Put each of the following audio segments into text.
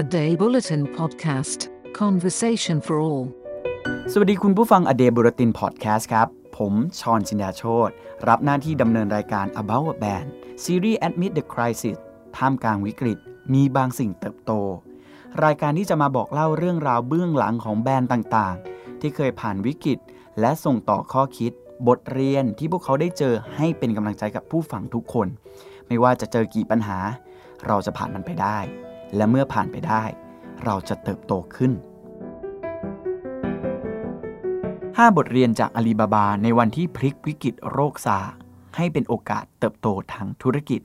A Day Bulletin Podcast Conversation for All สวัสดีคุณผู้ฟัง A Day Bulletin Podcast ครับ ผมชอนชินดาโชตรับหน้าที่ดำเนินรายการ About a Band ซีรีส์ Admit the Crisis ท่ามกลางวิกฤต มีบางสิ่งเติบโต รายการที่จะมาบอกเล่าเรื่องราวเบื้องหลังของแบรนด์ต่างๆ ที่เคยผ่านวิกฤต และส่งต่อข้อคิด บทเรียนที่พวกเขาได้เจอให้เป็นกำลังใจกับผู้ฟังทุกคน ไม่ว่าจะเจอกี่ปัญหา เราจะผ่านมันไปได้ และเมื่อผ่านไปได้ เราจะเติบโตขึ้น 5 บทเรียนจากอาลีบาบาในวันที่พลิกวิกฤตโรคซาร์ให้เป็นโอกาสเติบโตทางธุรกิจ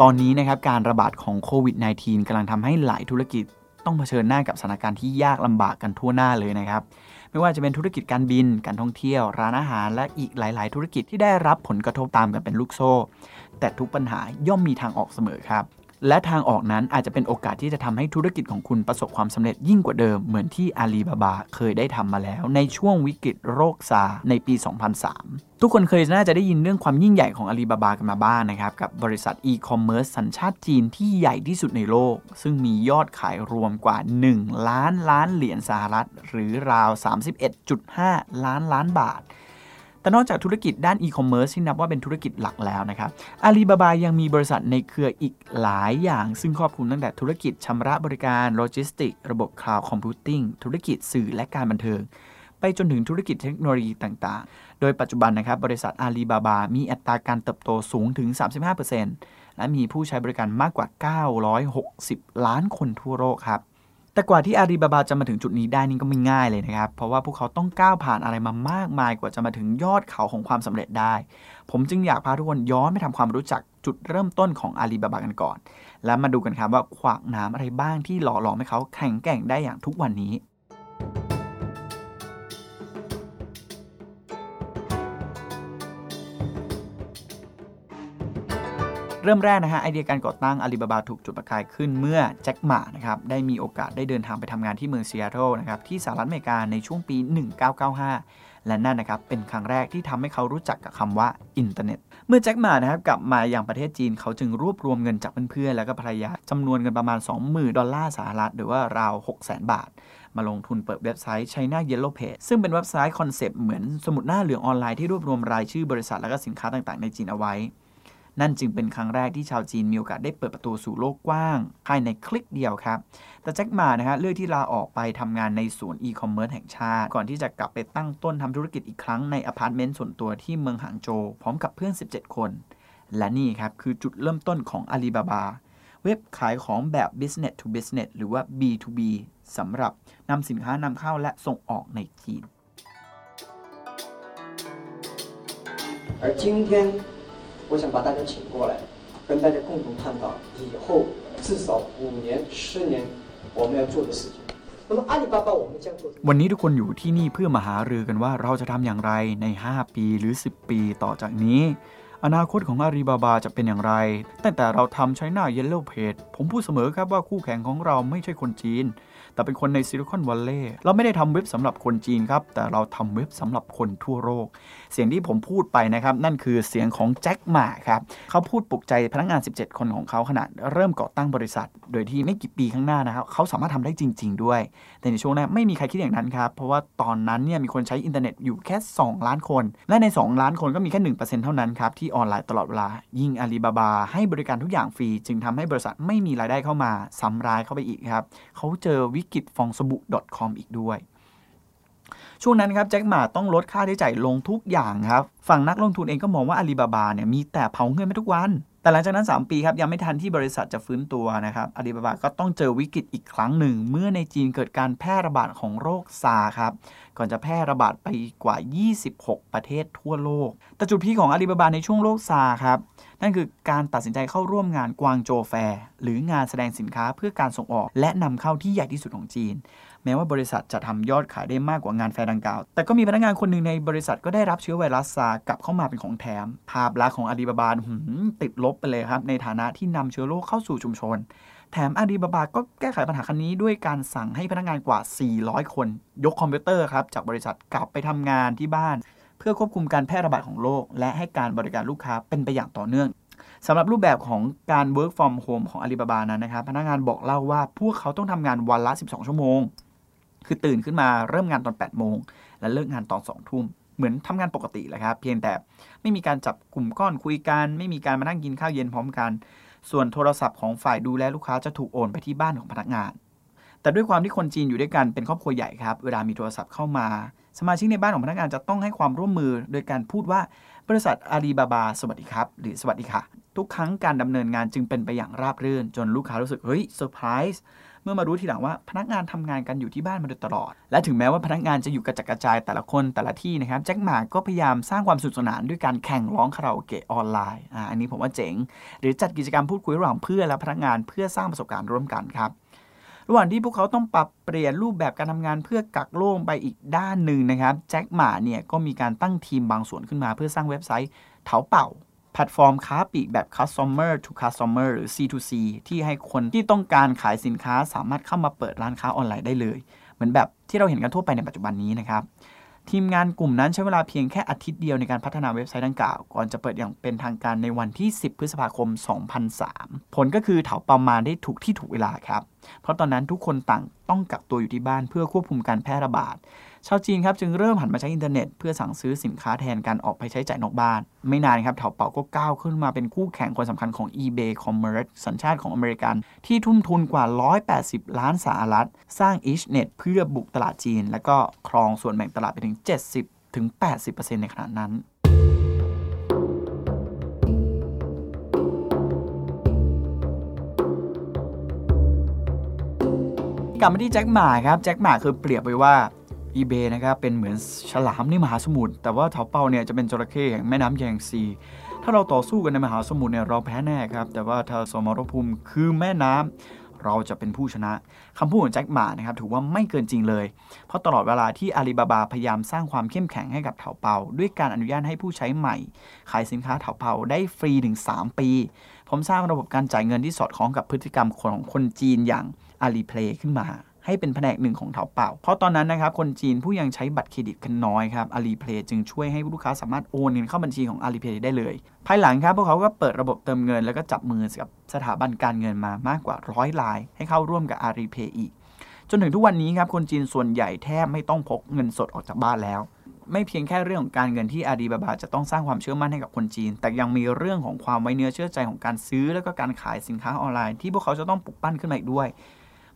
ตอนนี้นะครับการระบาดของโควิด -19 กำลังทำให้หลายธุรกิจต้องเผชิญหน้ากับสถานการณ์ที่ยากลำบากกันทั่วหน้าเลยนะครับ ไม่ว่าจะเป็นธุรกิจการบิน การท่องเที่ยว ร้านอาหาร และอีกหลาย ๆ ธุรกิจที่ได้รับผลกระทบตามกันเป็นลูกโซ่ แต่ทุกปัญหาย่อมมีทางออกเสมอครับ และทางออกนั้นอาจจะเป็นโอกาสที่จะทำให้ธุรกิจของคุณประสบความสำเร็จยิ่งกว่าเดิมเหมือนที่อาลีบาบาเคยได้ทำมาแล้ว ในช่วงวิกฤตโรคซาร์สในปี 2003 ทุกคนเคยน่าจะได้ยินเรื่องความยิ่งใหญ่ของอาลีบาบากันมาบ้างนะครับ กับบริษัทอีคอมเมิร์ซสัญชาติจีนที่ใหญ่ที่สุดในโลก ซึ่งมียอดขายรวมกว่า 1 ล้านล้านเหรียญสหรัฐ หรือราว 31.5 ล้านล้านบาท แต่นอกจากธุรกิจด้านอีคอมเมิร์ซที่นับว่าเป็นธุรกิจหลักแล้วนะครับอาลีบาบายังมีบริษัทในเครืออีกหลายอย่าง ซึ่งครอบคลุมตั้งแต่ธุรกิจชำระบริการโลจิสติกระบบ cloud computing ธุรกิจสื่อและการบันเทิง ไปจนถึงธุรกิจเทคโนโลยีต่างๆ โดยปัจจุบันนะครับบริษัทอาลีบาบามีอัตราการเติบโตสูงถึง 35%และมีผู้ใช้บริการมากกว่า 960 ล้านคนทั่วโลกครับ แต่กว่าที่อาลีบาบาจะมาถึงจุดนี้ได้นี่ก็ไม่ง่ายเลยนะครับ เพราะว่าพวกเขาต้องก้าวผ่านอะไรมามากมายกว่าจะมาถึงยอดเขาของความสำเร็จได้ ผมจึงอยากพาทุกคนย้อนไปทำความรู้จักจุดเริ่มต้นของอาลีบาบากันก่อน แล้วมาดูกันครับว่าขวากน้ำอะไรบ้างที่หล่อหลอมให้เขาแข็งแกร่งได้อย่างทุกวันนี้ เริ่มแรกนะฮะไอเดียการก่อตั้งอาลีบาบาถูกจุดประกายขึ้นเมื่อแจ็คหม่านะครับได้มีโอกาสได้เดินทางไปทำงานที่เมืองซีแอตเทิลนะครับที่สหรัฐอเมริกาในช่วงปี 1995 และนั่นนะครับเป็นครั้งแรกที่ทำให้เขารู้จักกับคำว่าอินเทอร์เน็ต เมื่อแจ็คหม่านะครับกลับมายังประเทศจีนเขาจึงรวบรวมเงินจากเพื่อนๆแล้วก็ภรรยาจำนวนเงินประมาณ 20,000 ดอลลาร์สหรัฐหรือว่าราว600,000 บาทมาลงทุนเปิดเว็บไซต์ China Yellow Page ซึ่งเป็นเว็บไซต์ concept เหมือนสมุดหน้าเหลืองออนไลน์ที่รวบรวมรายชื่อบริษัทและก็สินค้าต่างๆในจีนเอาไว้ นั่นจึงเป็นครั้งแรกที่ชาวจีนมีโอกาสได้เปิดประตูสู่โลกกว้าง ภายในคลิกเดียวครับ แต่แจ็คหมานะฮะเลือกที่ลาออกไปทำงานในศูนย์อีคอมเมิร์ซแห่งชาติ ก่อนที่จะกลับไปตั้งต้นทำธุรกิจอีกครั้งในอพาร์ตเมนต์ส่วนตัวที่เมืองหางโจวพร้อมกับเพื่อน 17 คน และนี่ครับคือจุดเริ่มต้นของอาลีบาบา เว็บขายของแบบ business to business หรือว่า B2B สำหรับนำสินค้านำเข้าและส่งออกในจีน 而今天， 我想把大家请过来，跟大家共同探讨以后至少五年、十年我们要做的事情。那么阿里巴巴我们将做什么？ วันนี้ทุกคนอยู่ที่นี่เพื่อมาหารือกันว่าเราจะทำอย่างไรใน 5 ปีหรือ 10 ปีต่อจากนี้ อนาคตของอาลีบาบาจะเป็นอย่างไร ตั้งแต่เราทำ China Yellow Page ผมพูดเสมอครับว่าคู่แข่งของเราไม่ใช่คนจีน แต่เป็นคนในซิลิคอนวัลเลย์เราไม่ได้ทำเว็บสำหรับคนจีนครับ แต่เราทำเว็บสำหรับคนทั่วโลก เสียงที่ผมพูดไปนะครับ นั่นคือเสียงของแจ็คหม่าครับเขาพูดปลุกใจพนักงาน 17 คนของเขาขณะเริ่มก่อตั้งบริษัท โดยที่ไม่กี่ปีข้างหน้านะครับเขาสามารถทำได้จริง ๆ ด้วย แต่ในช่วงนั้นไม่มีใครคิดอย่างนั้นครับเพราะว่าตอนนั้นเนี่ยมีคนใช้อินเทอร์เน็ตอยู่แค่ 2 ล้านคน และใน 2 ล้านคนก็มีแค่1%เท่านั้นครับที่ออนไลน์ตลอดเวลายิ่งอาลีบาบาให้บริการทุกอย่างฟรี จึงทำให้บริษัทไม่มีรายได้เข้ามาซ้ำร้ายเข้าไปอีกครับเขาเจอวิวิกฤตฟองสบู่ .com อีกด้วย ช่วงนั้นครับแจ็คหมาต้องลดค่าใช้จ่ายลงทุกอย่างครับ ฝั่งนักลงทุนเองก็มองว่าอาลีบาบาเนี่ยมีแต่เผาเงินไปทุกวัน แต่หลังจากนั้น 3 ปีครับ ยังไม่ทันที่บริษัทจะฟื้นตัวนะครับอาลีบาบาก็ต้องเจอวิกฤตอีกครั้งหนึ่ง เมื่อในจีนเกิดการแพร่ระบาดของโรคซาครับ ก่อนจะแพร่ระบาดไปกว่า 26 ประเทศทั่วโลก แต่จุดพีของอาลีบาบาในช่วงโรคซาครับ นั่นคือการตัดสินใจเข้าร่วมงานกวางโจแฟร์หรืองานแสดงสินค้าเพื่อการส่งออก และนำเข้าที่ใหญ่ที่สุดของจีน แม้ว่าบริษัทจะทำยอดขายได้มากกว่างานแฟร์ดังกล่าว แต่ก็มีพนักงานคนหนึ่งในบริษัทก็ได้รับเชื้อไวรัส SARS กลับเข้ามาเป็นของแถม ภาพลักษณ์ของอาลีบาบาหืมติดลบไปเลยครับ ในฐานะที่นำเชื้อโรคเข้าสู่ชุมชน แถมอาลีบาบาก็แก้ไขปัญหาครั้งนี้ด้วยการสั่งให้พนักงานกว่า 400 คน ยกคอมพิวเตอร์ครับจากบริษัทกลับไปทำงานที่บ้าน เพื่อควบคุมการแพร่ระบาดของโรคและให้การบริการลูกค้าเป็นไปอย่างต่อเนื่องสำหรับรูปแบบของการ work from home ของ Alibaba นั้นนะครับ พนักงานบอกเล่าว่าพวกเขาต้องทำงานวันละ 12 ชั่วโมง คือตื่นขึ้นมาเริ่มงานตอน8โมงและเลิกงานตอน2ทุ่มเหมือนทำงานปกติแหละครับ เพียงแต่ไม่มีการจับกลุ่มก้อนคุยกันไม่มีการมานั่งกินข้าวเย็นพร้อมกัน ส่วนโทรศัพท์ของฝ่ายดูแลลูกค้าจะถูกโอนไปที่บ้านของพนักงาน แต่ด้วยความที่คนจีนอยู่ด้วยกันเป็นครอบครัวใหญ่ครับ เวลามีโทรศัพท์เข้ามา สมาชิกในบ้านของพนักงานจะต้องให้ความร่วมมือ โดยการพูดว่าบริษัทอาลีบาบาสวัสดีครับ หรือสวัสดีค่ะ ทุกครั้งการดำเนินงานจึงเป็นไปอย่างราบรื่น จนลูกค้ารู้สึกเฮ้ยเซอร์ไพรส์ เมื่อมารู้ทีหลังว่าพนักงานทำงานกันอยู่ที่บ้านมาโดยตลอด และถึงแม้ว่าพนักงานจะอยู่กระจัดกระจายแต่ละคนแต่ละที่นะครับแจ็คหมาก็พยายามสร้างความสนุกสนานด้วยการแข่งร้องคาราโอเกะออนไลน์อ่าอันนี้ผมว่าเจ๋ง หรือจัดกิจกรรมพูดคุยระหว่างเพื่อนและพนักงานเพื่อสร้างประสบการณ์ร่วมกันครับระหว่างที่พวกเขาต้องปรับเปลี่ยนรูปแบบการทำงานเพื่อกักโล่งไปอีกด้านหนึ่งนะครับแจ็คหมาเนี่ยก็มีการตั้งทีมบางส่วนขึ้นมาเพื่อสร้างเว็บไซต์เถาเป่า แพลตฟอร์มค้าปลีกแบบ customer to customer หรือ C2C ที่ให้คนที่ต้องการขายสินค้าสามารถเข้ามาเปิดร้านค้าออนไลน์ได้เลย เหมือนแบบที่เราเห็นกันทั่วไปในปัจจุบันนี้นะครับทีมงานกลุ่มนั้นใช้เวลาเพียงแค่อาทิตย์เดียวในการพัฒนาเว็บไซต์ดังกล่าว ก่อนจะเปิดอย่างเป็นทางการในวันที่ 10 พฤษภาคม 2003 ผลก็คือเถาเปามาได้ถูกที่ถูกเวลาครับ เพราะตอนนั้นทุกคนต่างต้องกักตัวอยู่ที่บ้านเพื่อควบคุมการแพร่ระบาด ชาวจีนครับจึงเริ่มหันมาใช้อินเทอร์เน็ตเพื่อสั่งซื้อสินค้าแทนการออกไปใช้จ่ายนอกบ้าน ไม่นานครับเถาเป่าก็ก้าวขึ้นมาเป็นคู่แข่งคนสำคัญของ eBay Commerce สัญชาติของอเมริกัน ที่ทุ่มทุนกว่า 180 ล้านสหรัฐ สร้าง Ishnet เพื่อบุกตลาดจีน และก็ครองส่วนแบ่งตลาดไปถึง 70ถึง80%ในขณะนั้นกลับมาที่แจ็คหมาครับ แจ็คหมาคือเปรียบไว้ว่า eBay นะครับเป็นเหมือนฉลามในมหาสมุทรแต่ว่าเถาเปาเนี่ยจะเป็นจระเข้แห่งแม่น้ำแยงซีถ้าเราต่อสู้กันในมหาสมุทรเนี่ยเราแพ้แน่ครับ แต่ว่าถ้าสมรภูมิคือแม่น้ำเราจะเป็นผู้ชนะคำพูดของแจ็คหมานะครับถือว่าไม่เกินจริงเลย เพราะตลอดเวลาที่อาลีบาบาพยายามสร้างความเข้มแข็งให้กับเถาเปา ด้วยการอนุญาตให้ผู้ใช้ใหม่ ขายสินค้าเถาเปาได้ฟรีถึง 3 ปี ผมสร้างระบบการจ่ายเงินที่สอดคล้องกับพฤติกรรมของคนจีนอย่างAlipay ขึ้นมา ให้เป็นแผนกหนึ่งของเถาเป่า เพราะตอนนั้นนะครับคนจีนผู้ยังใช้บัตรเครดิตกันน้อยครับ Alipay จึงช่วยให้ลูกค้าสามารถโอนเงินเข้าบัญชีของ Alipay ได้เลย ภายหลังครับพวกเขาก็เปิดระบบเติมเงิน แล้วก็จับมือกับสถาบันการเงินมามากกว่าร้อยราย ให้เข้าร่วมกับ Alipay อีก จนถึงทุกวันนี้ครับคนจีนส่วนใหญ่แทบไม่ต้องพกเงินสดออกจากบ้านแล้วไม่เพียงแค่เรื่องของการเงินที่อาลีบาบาจะต้องสร้างความเชื่อมั่นให้กับคนจีน แต่ยังมีเรื่องของความไว้เนื้อเชื่อใจของการซื้อ แล้วก็การขายสินค้าออนไลน์ที่พวกเขาจะต้องปลุกปั้นขึ้นมาอีกด้วย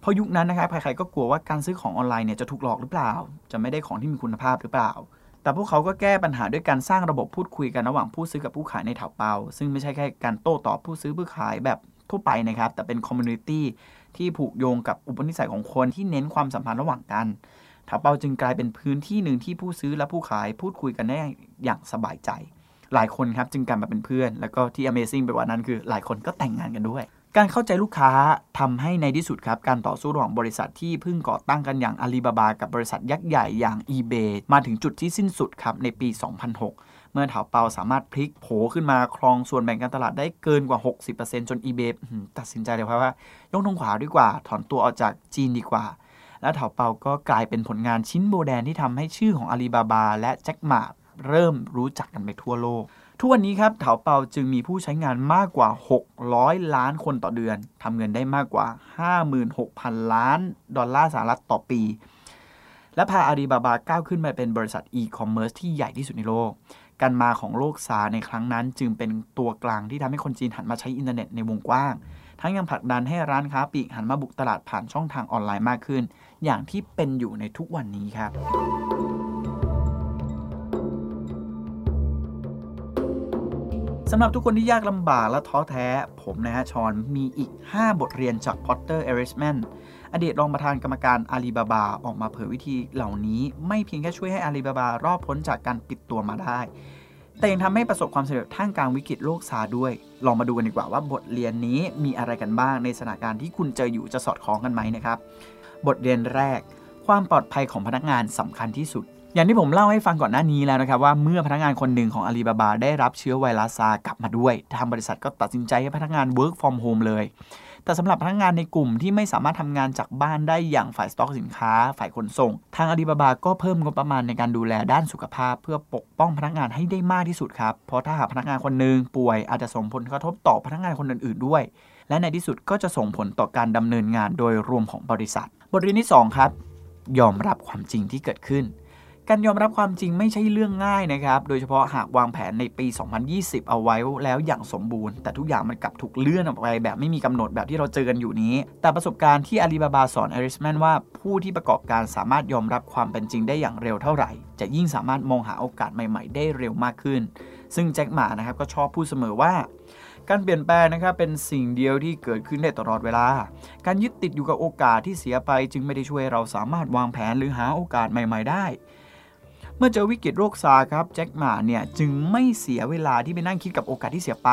เพราะยุคนั้นนะครับใครๆก็กลัวว่าการซื้อของออนไลน์เนี่ยจะถูกหลอกหรือเปล่า จะไม่ได้ของที่มีคุณภาพหรือเปล่า แต่พวกเขาก็แก้ปัญหาด้วยการสร้างระบบพูดคุยกันระหว่างผู้ซื้อกับผู้ขายในเถาเปา ซึ่งไม่ใช่แค่การโต้ตอบผู้ซื้อผู้ขายแบบทั่วไปนะครับ แต่เป็น community ที่ผูกโยงกับอุปนิสัยของคนที่เน้นความสัมพันธ์ระหว่างกันเถาเปาจึงกลายเป็นพื้นที่หนึ่งที่ผู้ซื้อและผู้ขายพูดคุยกันได้อย่างสบายใจ หลายคนครับจึงกลายมาเป็นเพื่อน แล้วก็ที่ Amazing ไปกว่านั้นคือ หลายคนก็แต่งงานกันด้วย การเข้าใจลูกค้าทำให้ในที่สุดครับ การต่อสู้ระหว่างบริษัทที่เพิ่งก่อตั้งกันอย่างอาลีบาบา กับบริษัทยักษ์ใหญ่อย่าง eBay มาถึงจุดที่สิ้นสุดครับ ในปี 2006 เมื่อถาเปาสามารถพลิกโผขึ้นมาครองส่วนแบ่งการตลาดได้เกินกว่า 60%จน eBay ตัดสินใจเลยครับว่ายกธงขวาดีกว่า ถอนตัวออกจากจีนดีกว่า และถาเปาก็กลายเป็นผลงานชิ้นโบแดนที่ทำให้ชื่อของอาลีบาบา และแจ็คหมาเริ่มรู้จักกันไปทั่วโลก ทุกวันนี้ครับเถาเปาจึงมีผู้ใช้งานมากกว่า 600 ล้านคนต่อเดือนทำเงินได้มากกว่า 56,000 ล้าน ดอลลาร์สหรัฐต่อปี และพาอาลีบาบาก้าวขึ้นมาเป็นบริษัทอีคอมเมิร์ซที่ใหญ่ที่สุดในโลก การมาของโรค SARS ในครั้งนั้นจึงเป็นตัวกลางที่ทำให้คนจีนหันมาใช้อินเทอร์เน็ตในวงกว้าง ทั้งยังผลักดันให้ร้านค้าปลีกหันมาบุกตลาดผ่านช่องทางออนไลน์มากขึ้น อย่างที่เป็นอยู่ในทุกวันนี้ครับ สำหรับทุกคนที่ยากลำบากและท้อแท้ ผมนะฮะชอนมีอีก 5 บทเรียนจากพอตเตอร์เอริสแมนอดีตรองประธานกรรมการอาลีบาบาออกมาเผยวิธีเหล่านี้ ไม่เพียงแค่ช่วยให้อาลีบาบารอดพ้นจากการปิดตัวมาได้ แต่ยังทำให้ประสบความสำเร็จท่ามกลางวิกฤตโลกซาด้วย ลองมาดูกันดีกว่าว่าบทเรียนนี้มีอะไรกันบ้างในสถานการณ์ที่คุณเจออยู่จะสอดคล้องกันไหมนะครับ บทเรียนแรก ความปลอดภัยของพนักงานสำคัญที่สุด อย่างที่ผมเล่าให้ฟังก่อนหน้านี้แล้วนะครับว่าเมื่อพนักงานคนหนึ่งของอาลีบาบาได้รับเชื้อไวรัสซากลับมาด้วยทางบริษัทก็ตัดสินใจให้พนักงาน work from home เลย แต่สำหรับพนักงานในกลุ่มที่ไม่สามารถทำงานจากบ้านได้อย่างฝ่ายสต็อกสินค้า ฝ่ายขนส่ง ทางอาลีบาบาก็เพิ่มงบประมาณในการดูแลด้านสุขภาพ เพื่อปกป้องพนักงานให้ได้มากที่สุดครับเพราะถ้าหากพนักงานคนหนึ่งป่วยอาจจะส่งผลกระทบต่อพนักงานคนอื่นๆด้วย และในที่สุดก็จะส่งผลต่อการดำเนินงานโดยรวมของบริษัท บทเรียนที่2ครับยอมรับความจริงที่เกิดขึ้น การยอมรับความจริงไม่ใช่เรื่องง่ายนะครับ โดยเฉพาะหากวางแผนในปี 2020 เอาไว้แล้วอย่างสมบูรณ์ แต่ทุกอย่างมันกลับถูกเลื่อนออกไปแบบไม่มีกำหนดแบบที่เราเจอกันอยู่นี้ แต่ประสบการณ์ที่อาลีบาบาสอนเอริสแมนว่าผู้ที่ประกอบการสามารถยอมรับความเป็นจริงได้อย่างเร็วเท่าไหร่ จะยิ่งสามารถมองหาโอกาสใหม่ ๆ ได้เร็วมากขึ้น ซึ่งแจ็คหมานะครับก็ชอบพูดเสมอว่าการเปลี่ยนแปลงนะครับเป็นสิ่งเดียวที่เกิดขึ้นได้ตลอดเวลา การยึดติดอยู่กับโอกาสที่เสียไป จึงไม่ได้ช่วยเราสามารถวางแผนหรือหาโอกาสใหม่ ๆ ได้ เมื่อเจอวิกฤตโรคซาร์ครับแจ็คหมาเนี่ยจึงไม่เสียเวลาที่ไปนั่งคิดกับโอกาสที่เสียไป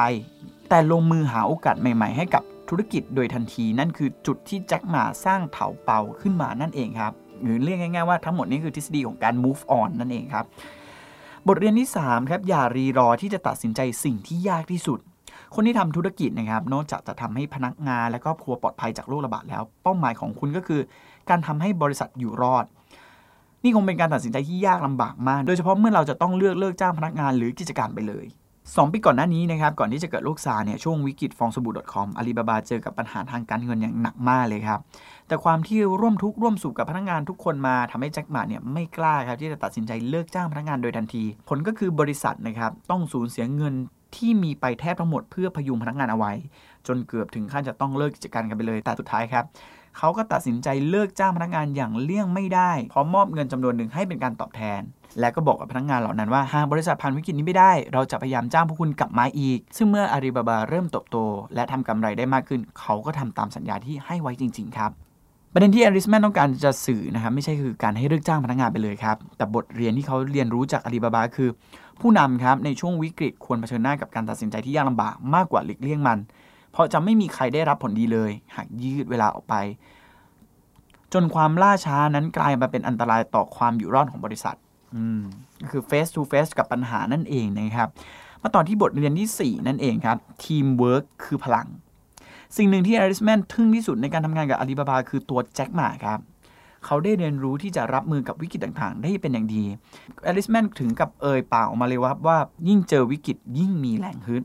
แต่ลงมือหาโอกาสใหม่ ๆ ให้กับธุรกิจโดยทันทีนั่นคือจุดที่แจ็คหมาสร้างเถาเป่าขึ้นมานั่นเองครับหรือเรียกง่ายๆว่าทั้งหมดนี้คือทฤษฎีของการ move on นั่นเองครับ บทเรียนที่ 3 ครับ อย่ารีรอที่จะตัดสินใจสิ่งที่ยากที่สุด คนที่ทำธุรกิจนะครับ นอกจากจะทำให้พนักงานและครอบครัวปลอดภัยจากโรคระบาดแล้ว เป้าหมายของคุณก็คือ การทำให้บริษัทอยู่รอด นี่คงเป็นการตัดสินใจที่ยากลำบากมาก โดยเฉพาะเมื่อเราจะต้องเลือกเลิกจ้างพนักงานหรือกิจการไปเลย2ปีก่อนหน้านี้นะครับ ก่อนที่จะเกิดโรคซาร์เนี่ยช่วงวิกฤตฟองสบู่ .com อาลีบาบาเจอกับปัญหาทางการเงินอย่างหนักมากเลยครับ แต่ความที่ร่วมทุกข์ร่วมสุขกับพนักงานทุกคนมาทำให้แจ็คหมาเนี่ยไม่กล้าครับที่จะตัดสินใจเลิกจ้างพนักงานโดยทันที ผลก็คือบริษัทนะครับต้องสูญเสียเงินที่มีไปแทบทั้งหมดเพื่อพยุงพนักงานเอาไว้ จนเกือบถึงขั้นจะต้องเลิกกิจการกันไปเลยแต่สุดท้ายครับ เขาก็ตัดสินใจเลิกจ้างพนักงานอย่างเลี่ยงไม่ได้พร้อมมอบเงินจำนวนหนึ่งให้เป็นการตอบแทน และก็บอกกับพนักงานเหล่านั้นว่าหากบริษัทผ่านวิกฤตนี้ไม่ได้ เราจะพยายามจ้างพวกคุณกลับมาอีก ซึ่งเมื่ออาลีบาบาเริ่มเติบโต และทำกำไรได้มากขึ้น เขาก็ทำตามสัญญาที่ให้ไว้จริง ๆ ครับประเด็นที่อริสแมนต้องการจะสื่อนะครับไม่ใช่คือการให้เลิกจ้างพนักงานไปเลยครับ แต่บทเรียนที่เขาเรียนรู้จากอาลีบาบาคือ ผู้นำครับในช่วงวิกฤตควรเผชิญหน้ากับการตัดสินใจที่ยากลำบากมากกว่าหลีกเลี่ยงมัน เพราะจะไม่มีใครได้รับผลดีเลย หากยืดเวลาออกไป จนความล่าช้านั้นกลายมาเป็นอันตรายต่อความอยู่รอดของบริษัท อืมก็คือ face to face กับปัญหานั่นเองนะครับ มาต่อที่บทเรียนที่ 4 นั่นเองครับ teamwork คือพลัง สิ่งหนึ่งที่อริสแมนทึ่งที่สุดในการทำงานกับอาลีบาบาคือตัวแจ็คหมาครับเขาได้เรียนรู้ที่จะรับมือกับวิกฤตต่างๆ ได้เป็นอย่างดีอลิสแมนถึงกับเอ่ยปากออกมาเลยว่าว่ายิ่งเจอวิกฤตยิ่งมีแรงฮึด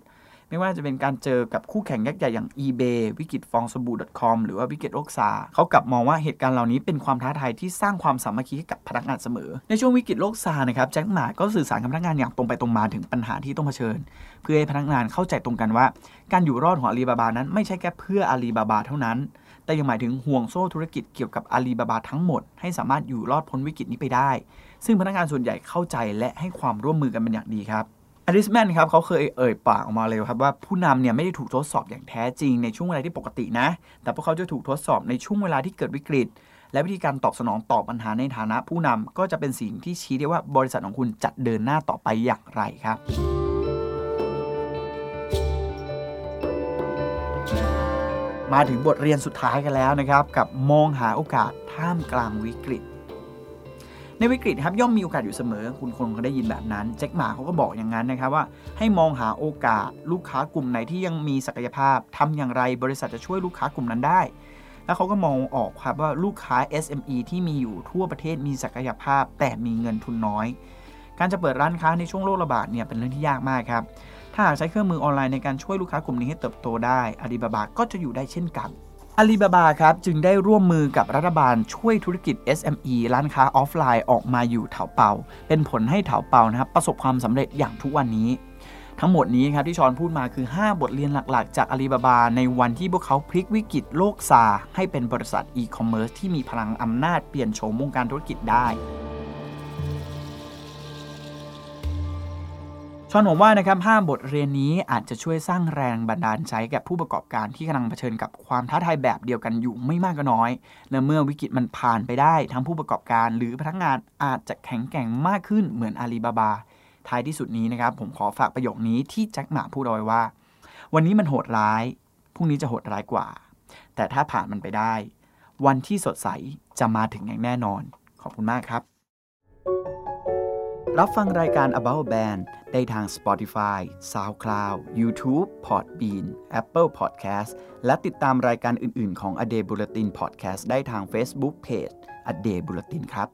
ไม่ว่าจะเป็นการเจอกับคู่แข่งยักษ์ใหญ่อย่าง eBay วิกฤตฟองสบู่ .com หรือว่าวิกฤตโรค SARS เขากลับมองว่าเหตุการณ์เหล่านี้เป็นความท้าทายที่สร้างความสามัคคีให้กับพนักงานเสมอ ในช่วงวิกฤตโรค SARS นะครับแจ็คหม่าก็สื่อสารกับพนักงานอย่างตรงไปตรงมาถึงปัญหาที่ต้องเผชิญ เพื่อให้พนักงานเข้าใจตรงกันว่า การอยู่รอดของอาลีบาบานั้นไม่ใช่แค่เพื่ออาลีบาบาเท่านั้น แต่ยังหมายถึงห่วงโซ่ธุรกิจเกี่ยวกับอาลีบาบาทั้งหมด ให้สามารถอยู่รอดพ้นวิกฤตนี้ไปได้ ซึ่งพนักงานส่วนใหญ่เข้าใจและให้ความร่วมมือกันเป็นอย่างดีครับ อลิสแมนครับเขาเคยเอ่ยปากออกมาเลยครับว่าผู้นำเนี่ยไม่ได้ถูกทดสอบอย่างแท้จริงในช่วงเวลาที่ปกตินะ แต่พวกเขาจะถูกทดสอบในช่วงเวลาที่เกิดวิกฤต และวิธีการตอบสนองต่อปัญหาในฐานะผู้นำก็จะเป็นสิ่งที่ชี้ได้ว่าบริษัทของคุณจะเดินหน้าต่อไปอย่างไรครับมาถึงบทเรียนสุดท้ายกันแล้วนะครับ กับมองหาโอกาสท่ามกลางวิกฤต ในวิกฤตครับย่อมมีโอกาสอยู่เสมอ คุณคงได้ยินแบบนั้นแจ็คหมาเขาก็บอกอย่างนั้นนะครับว่า ให้มองหาโอกาสลูกค้ากลุ่มไหนที่ยังมีศักยภาพทำอย่างไรบริษัทจะช่วยลูกค้ากลุ่มนั้นได้ แล้วเขาก็มองออกครับว่าลูกค้า SME ที่มีอยู่ทั่วประเทศมีศักยภาพ แต่มีเงินทุนน้อย การจะเปิดร้านค้าในช่วงโรคระบาดเนี่ยเป็นเรื่องที่ยากมากครับถ้าหากใช้เครื่องมือออนไลน์ในการช่วยลูกค้ากลุ่มนี้ให้เติบโตได้อาลีบาบาก็จะอยู่ได้เช่นกัน อาลีบาบาครับจึงได้ร่วมมือกับรัฐบาลช่วยธุรกิจ SME ร้านค้าออฟไลน์ออกมาอยู่เถาเปา เป็นผลให้เถาเปานะครับประสบความสำเร็จอย่างทุกวันนี้ ทั้งหมดนี้ครับที่ชอนพูดมาคือ 5 บทเรียนหลักๆ จากอาลีบาบา ในวันที่พวกเขาพลิกวิกฤตโลกซา ให้เป็นบริษัทอีคอมเมิร์ซที่มีพลังอำนาจเปลี่ยนโฉมวงการธุรกิจได้ ชอนผมว่านะครับ5บทเรียนนี้อาจจะช่วยสร้างแรงบันดาลใจแก่ผู้ประกอบการที่กำลังเผชิญกับความท้าทายแบบเดียวกันอยู่ไม่มากก็น้อย และเมื่อวิกฤตมันผ่านไปได้ ทั้งผู้ประกอบการหรือพนักงานอาจจะแข็งแกร่งมากขึ้นเหมือนอาลีบาบาท้ายที่สุดนี้นะครับผมขอฝากประโยคนี้ที่แจ็คหมาพูดเอาไว้ว่า วันนี้มันโหดร้ายพรุ่งนี้จะโหดร้ายกว่า แต่ถ้าผ่านมันไปได้ วันที่สดใสจะมาถึงอย่างแน่นอน ขอบคุณมากครับ รับฟังรายการ About Band ได้ทาง Spotify, SoundCloud, YouTube, Podbean, Apple Podcast และติดตามรายการอื่น ๆ ของ A Day Bulletin Podcast ได้ทาง Facebook Page A Day Bulletin ครับ